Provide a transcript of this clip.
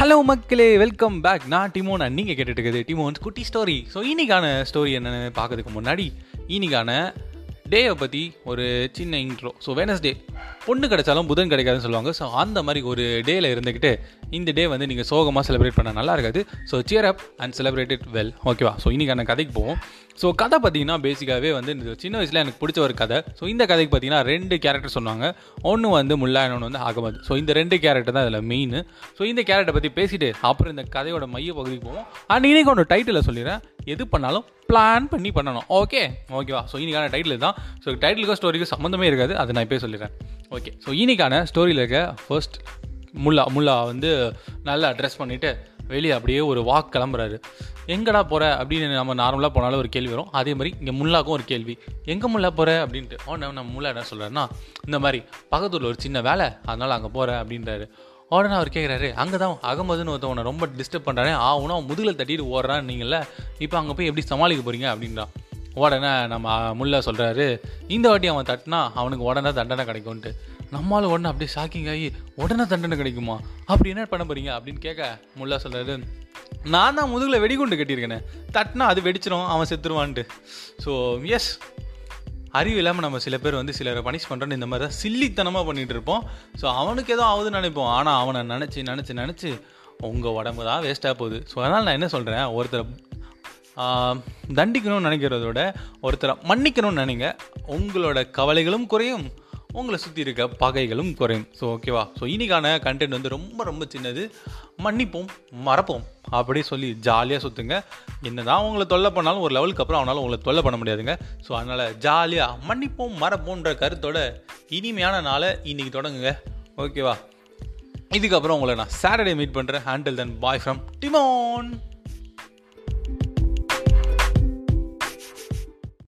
Hello மக்களே. Welcome back நான் டிமோன். நீங்கள் கேட்டுட்டு இருக்குது டிமோன்ஸ் குட்டி ஸ்டோரி ஸோ இன்னைக்கான ஸ்டோரி என்னென்னு பார்க்கறதுக்கு முன்னாடி இன்னைக்கான டேவை பற்றி ஒரு சின்ன இன்ட்ரோ ஸோ வெனஸ்டே பொண்ணு கிடைச்சாலும் புதன் கிடைக்காதுன்னு சொல்லுவாங்க. ஸோ அந்த மாதிரி ஒரு டேயில் இருந்துக்கிட்டு இந்த டே வந்து நீங்கள் சோகமாக செலிப்ரேட் பண்ண நல்லா இருக்காது. So cheer up and celebrate it well ஓகேவா ஸோ இன்றைக்கான கதைக்கு போவோம். ஸோ கதை பார்த்தீங்கன்னா பேசிக்காகவே வந்து இந்த சின்ன வயசில் எனக்கு பிடிச்ச ஒரு கதை. ஸோ இந்த கதைக்கு பார்த்தீங்கன்னா ரெண்டு கேரக்டர் சொன்னாங்க. ஒன்று வந்து முல்லா இன்னொன்று வந்து அகமது ஸோ இந்த ரெண்டு கேரக்டர் தான் இதில் மெயின் ஸோ இந்த கேரக்டரை பற்றி பேசிட்டு அப்புறம் இந்த கதையோட மைய பகுதிக்கு போவோம். அண்ட் இன்னைக்கு ஒன்று டைட்டில் சொல்லிடுறேன். எது பண்ணாலும் பிளான் பண்ணி பண்ணணும். ஓகே ஓகேவா ஸோ இன்றைக்கான டைட்டில் தான் ஸோ டைட்டிலுக்கும் ஸ்டோரிக்கும் சம்மந்தமே இருக்காது. அதை நான் இப்போ சொல்லிடுறேன். ஓகே ஸோ இன்றைக்கான ஸ்டோரியில் இருக்க ஃபர்ஸ்ட் முல்லா முல்லா வந்து நல்லா ட்ரெஸ் பண்ணிவிட்டு வெளியே அப்படியே ஒரு வாக் கிளம்புறாரு. எங்கடா போகிற அப்படின்னு நம்ம நார்மலாக போனாலும் ஒரு கேள்வி வரும். அதே மாதிரி இங்கே முல்லாக்கும் ஒரு கேள்வி. எங்கே முல்லா போகிற அப்படின்ட்டு. உடனே நம்ம முல்லா என்ன சொல்கிறாருன்னா இந்த மாதிரி பக்கத்தூரில் ஒரு சின்ன வேலை அதனால் அங்கே போகிறேன் அப்படின்றாரு. உடனே அவர் கேட்குறாரு அங்கே தான் அகமதுன்னு ஒருத்தவனை ரொம்ப டிஸ்டர்ப் பண்ணுறானே ஆகுனா முதுகில் தட்டிட்டு ஓடுறான்னு நீங்கள இப்போ அங்கே போய் எப்படி சமாளிக்க போகிறீங்க அப்படின்றான் உடனே நம்ம முல்லை சொல்கிறாரு இந்த வாட்டி அவன் தட்டினா அவனுக்கு உடனே தண்டனை கிடைக்கும்ன்ட்டு. நம்மளால் உடனே அப்படியே ஷாக்கிங் ஆகி உடனே தண்டனை கிடைக்குமா? அப்படி என்ன பண்ண போகிறீங்க அப்படின்னு கேட்க முல்லா சொல்கிறாரு நான் தான் முதுகில் வெடிகுண்டு கட்டியிருக்கேனே தட்டினா அது வெடிச்சிடும் அவன் செத்துருவான்ட்டு. ஸோ எஸ் அறிவு இல்லாமல் நம்ம சில பேர் வந்து சிலரை பனிஷ் பண்ணுறோன்னு இந்த மாதிரி தான் சில்லித்தனமாக பண்ணிகிட்டு இருப்போம். ஸோ அவனுக்கு ஏதோ ஆகுதுன்னு நினைப்போம். ஆனால் அவனை நினச்சி நினச்சி நினச்சி உங்கள் உடம்பு தான் வேஸ்ட்டாக போகுது. ஸோ அதனால் நான் என்ன சொல்கிறேன் ஒருத்தரை தண்டிக்கணும்னு நினைக்கிறத விட ஒருத்தரை மன்னிக்கணும்னு நினைங்க. உங்களோட கவலைகளும் குறையும். உங்களை சுற்றி இருக்க பகைகளும் குறையும். ஸோ ஓகேவா ஸோ இன்னைக்கான கண்டென்ட் வந்து ரொம்ப ரொம்ப சின்னது. மன்னிப்போம் மறப்போம். அப்படி சொல்லி ஜாலியாக சுற்றுங்க என்னதான் உங்களை தொல்லை பண்ணாலும் ஒரு லெவலுக்கு அப்புறம் அவனால் உங்களை தொல்லை பண்ண முடியாதுங்க. ஸோ அதனால் ஜாலியாக மன்னிப்போம் மறப்போன்ற கருத்தோட இனிமையான நாளை இன்றைக்கி தொடங்குங்க. ஓகேவா இதுக்கப்புறம் உங்களை நான் சாட்டர்டே மீட் பண்ணுறேன் ஹேண்டில் தன் பாய் ஃப்ரம் டிமோன்